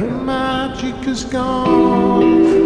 The magic is gone.